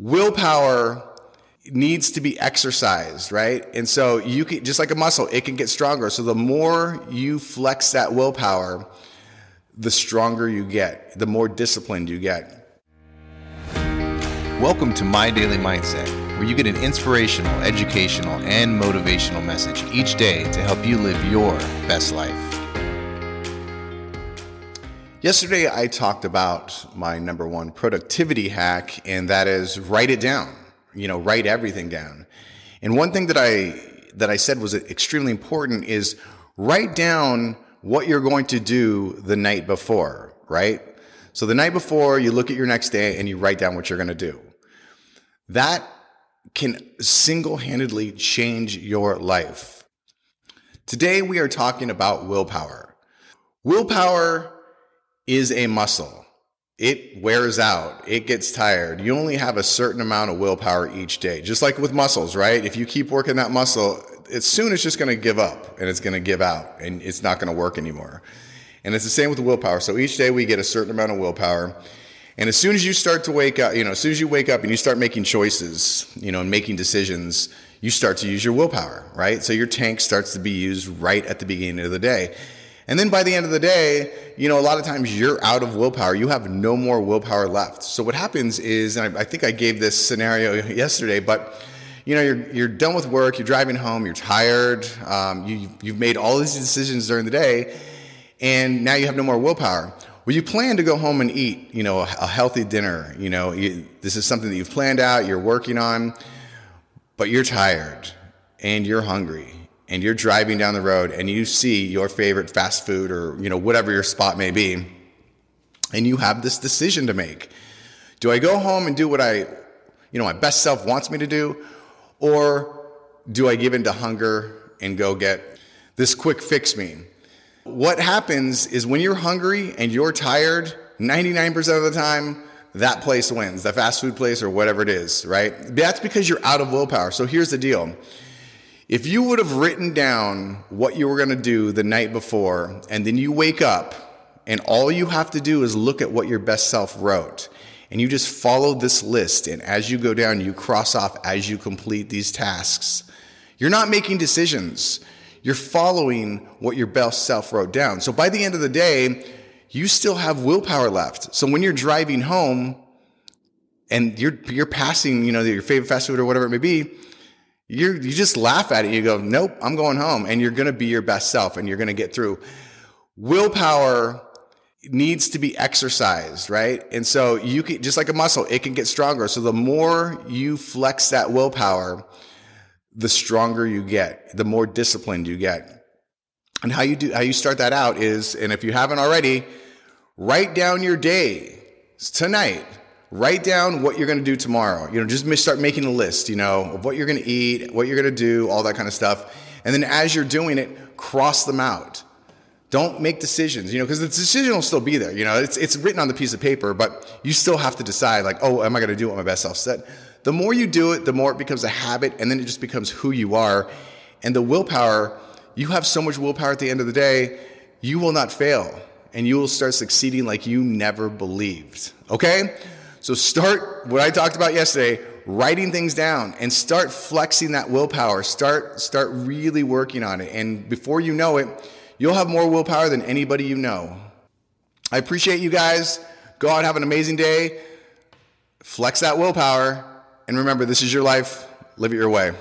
willpower needs to be exercised, right? And so you can, just like a muscle, it can get stronger. So the more you flex that willpower, the stronger you get, the more disciplined you get. Welcome to My Daily Mindset, where you get an inspirational, educational, and motivational message each day to help you live your best life. Yesterday, I talked about my number one productivity hack, and that is write it down. You know, write everything down. And one thing that I that I said was extremely important is write down what you're going to do the night before, right? So the night before, you look at your next day and you write down what you're going to do. That can single-handedly change your life. Today, we are talking about willpower. Willpower is a muscle. It wears out. It gets tired. You only have a certain amount of willpower each day. Just like with muscles, right? If you keep working that muscle, as soon it's just going to give up and it's going to give out and it's not going to work anymore. And it's the same with the willpower. So each day we get a certain amount of willpower. And as soon as you start to wake up, you know, as soon as you wake up and you start making choices, you know, and making decisions, you start to use your willpower, right? So your tank starts to be used right at the beginning of the day. And then by the end of the day, you know, a lot of times you're out of willpower. You have no more willpower left. So what happens is, and I, I think I gave this scenario yesterday, but you know, you're, you're done with work, you're driving home, you're tired, um, you, you've made all these decisions during the day, and now you have no more willpower. Well, you plan to go home and eat, you know, a healthy dinner. You know, you, this is something that you've planned out, you're working on, but you're tired and you're hungry and you're driving down the road and you see your favorite fast food or you know whatever your spot may be and you have this decision to make. Do i go home and do what i you know my best self wants me to do or do i give in to hunger and go get this quick fix me? What happens is when you're hungry and you're tired 99% of the time that place wins the fast food place or whatever it is right? That's because you're out of willpower. So here's the deal if you would have written down what you were going to do the night before, and then you wake up, and all you have to do is look at what your best self wrote, and you just follow this list, and as you go down, you cross off as you complete these tasks. You're not making decisions. You're following what your best self wrote down. So by the end of the day, you still have willpower left. So when you're driving home and you're you're passing, you know, your favorite fast food or whatever it may be, you you just laugh at it. You go, nope, I'm going home. And you're going to be your best self and you're going to get through. Willpower needs to be exercised, right? And so you can, just like a muscle, it can get stronger. So the more you flex that willpower, the stronger you get, the more disciplined you get. And how you do, how you start that out is, and if you haven't already, write down your day tonight write down what you're going to do tomorrow. You know, just start making a list, you know, of what you're going to eat, what you're going to do, all that kind of stuff. And then as you're doing it, cross them out. Don't make decisions, you know, because the decision will still be there. You know, it's, it's written on the piece of paper, but you still have to decide, like, oh, am I going to do what my best self said? The more you do it, the more it becomes a habit, and then it just becomes who you are. And the willpower, you have so much willpower at the end of the day, you will not fail, and you will start succeeding like you never believed. Okay? So start what I talked about yesterday, writing things down and start flexing that willpower. Start start really working on it. And before you know it, you'll have more willpower than anybody you know. I appreciate you guys. Go out have an amazing day. Flex that willpower and remember this is your life. Live it your way.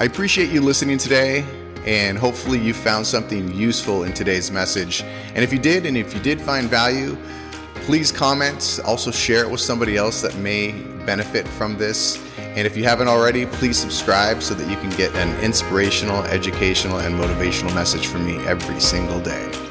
I appreciate you listening today and hopefully you found something useful in today's message. And if you did, and if you did find value, please comment. Also, share it with somebody else that may benefit from this. And if you haven't already, please subscribe so that you can get an inspirational, educational, and motivational message from me every single day.